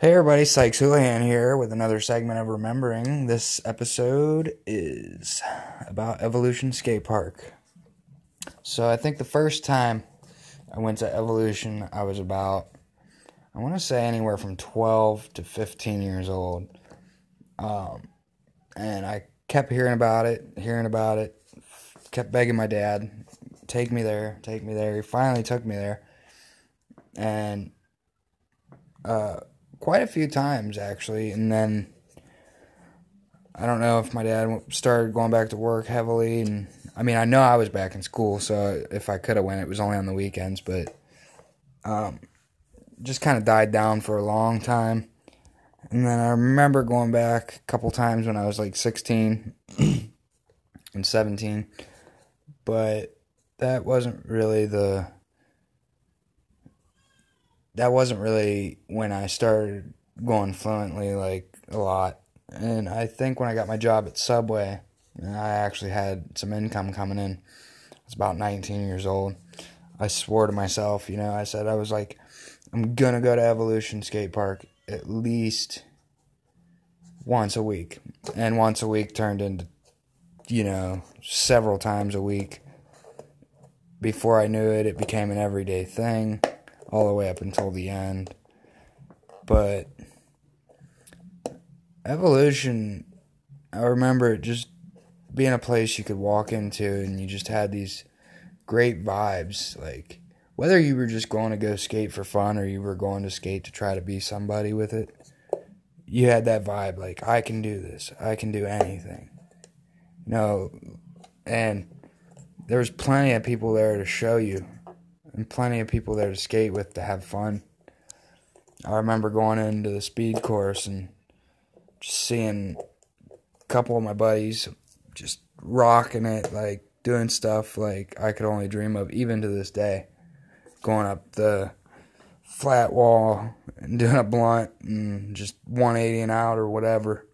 Hey everybody, Sykes Houlihan here with another segment of Remembering. This episode is about Evolution Skate Park. So I think the first time I went to Evolution, I was about, I want to say anywhere from 12 to 15 years old. Um, and I kept hearing about it, hearing about it, kept begging my dad, take me there, take me there. He finally took me there. And, uh, quite a few times actually, and then I don't know if my dad started going back to work heavily, and I mean I know I was back in school, so if I could have went, it was only on the weekends, but um, just kind of died down for a long time, and then I remember going back a couple times when I was like 16 and 17, but that wasn't really the that wasn't really when I started going fluently like a lot. And I think when I got my job at Subway, I actually had some income coming in. I was about 19 years old. I swore to myself, you know, I said I was like, I'm gonna go to Evolution Skate Park at least once a week. And once a week turned into, you know, several times a week. Before I knew it, it became an everyday thing all the way up until the end. But evolution, I remember it just being a place you could walk into and you just had these great vibes. Like, whether you were just going to go skate for fun or you were going to skate to try to be somebody with it, you had that vibe like, I can do this, I can do anything. You know, and there was plenty of people there to show you and plenty of people there to skate with to have fun. I remember going into the speed course and just seeing a couple of my buddies just rocking it, like doing stuff like I could only dream of, even to this day. Going up the flat wall and doing a blunt and just 180 and out or whatever.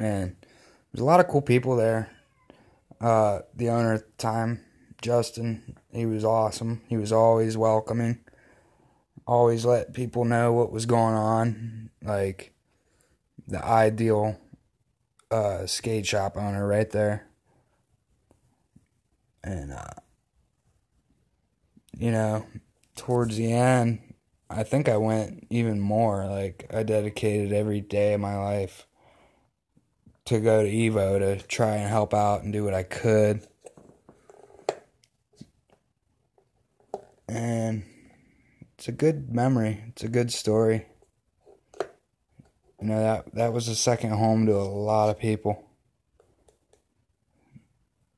And there's a lot of cool people there. Uh, the owner at the time, Justin, he was awesome. He was always welcoming. Always let people know what was going on. Like the ideal uh, skate shop owner right there. And uh, you know, towards the end, I think I went even more. Like I dedicated every day of my life to go to Evo to try and help out and do what I could. And it's a good memory. It's a good story. You know that that was a second home to a lot of people.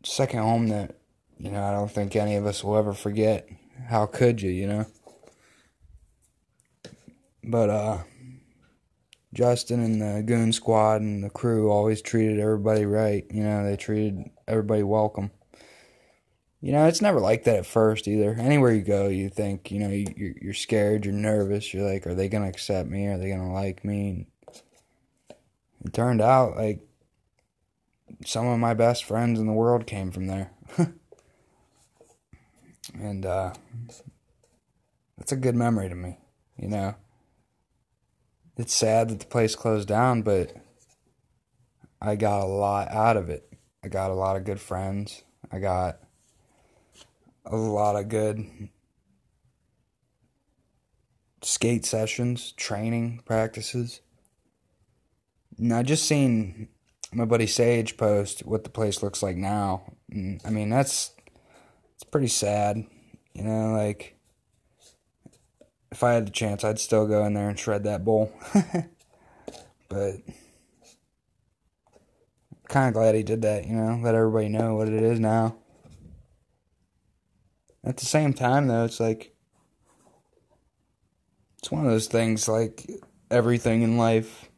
Second home that you know I don't think any of us will ever forget. How could you, you know? But uh Justin and the goon squad and the crew always treated everybody right. You know, they treated everybody welcome. You know, it's never like that at first either. Anywhere you go, you think, you know, you're, you're scared, you're nervous. You're like, are they going to accept me? Are they going to like me? And it turned out like some of my best friends in the world came from there. and uh, that's a good memory to me, you know. It's sad that the place closed down, but I got a lot out of it. I got a lot of good friends. I got a lot of good skate sessions, training practices. Now, just seeing my buddy Sage post what the place looks like now, mm, I mean, that's it's pretty sad. You know, like if I had the chance, I'd still go in there and shred that bowl. but kind of glad he did that. You know, let everybody know what it is now. At the same time, though, it's like it's one of those things like everything in life.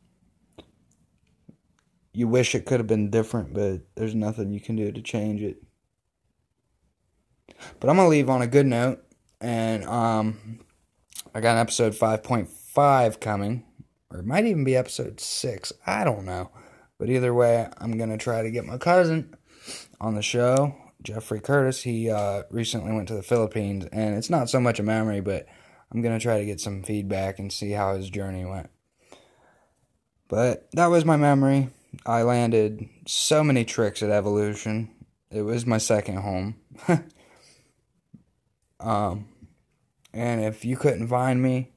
You wish it could have been different, but there's nothing you can do to change it. But I'm gonna leave on a good note, and um, I got an episode 5.5 coming, or it might even be episode six. I don't know, but either way, I'm gonna try to get my cousin on the show Jeffrey Curtis, he uh, recently went to the Philippines, and it's not so much a memory, but I'm gonna try to get some feedback and see how his journey went. But that was my memory. I landed so many tricks at Evolution. It was my second home. um, and if you couldn't find me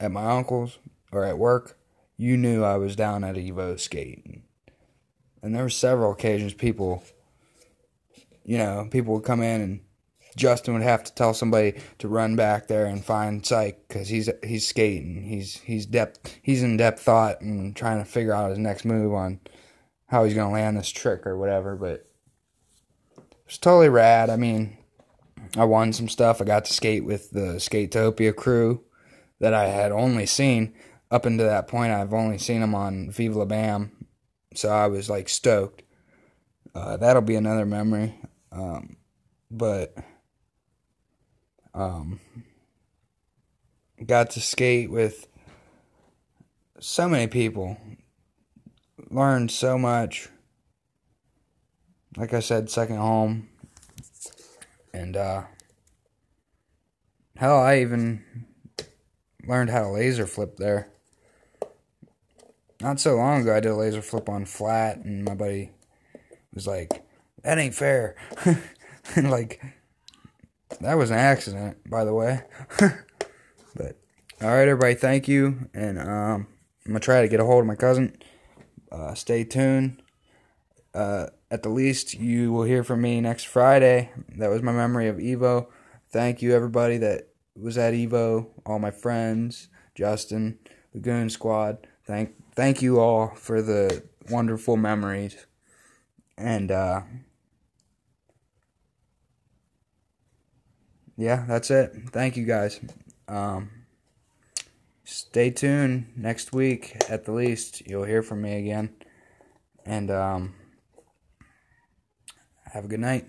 at my uncle's or at work, you knew I was down at Evo skating. And there were several occasions people, you know, people would come in and Justin would have to tell somebody to run back there and find Psych because he's he's skating. He's he's depth he's in depth thought and trying to figure out his next move on how he's gonna land this trick or whatever. But it's totally rad. I mean, I won some stuff. I got to skate with the Skatopia crew that I had only seen up until that point. I've only seen them on Viva La Bam, so I was like stoked. Uh, that'll be another memory. Um, but um, got to skate with so many people. Learned so much. Like I said, second home. And uh hell I even learned how to laser flip there. Not so long ago I did a laser flip on flat and my buddy was like, That ain't fair and like that was an accident, by the way. but all right, everybody, thank you, and um, I'm gonna try to get a hold of my cousin. Uh, stay tuned. Uh, at the least, you will hear from me next Friday. That was my memory of Evo. Thank you, everybody that was at Evo, all my friends, Justin, the Goon Squad. Thank, thank you all for the wonderful memories, and uh, yeah, that's it. Thank you guys. Um, stay tuned next week at the least. You'll hear from me again. And um, have a good night.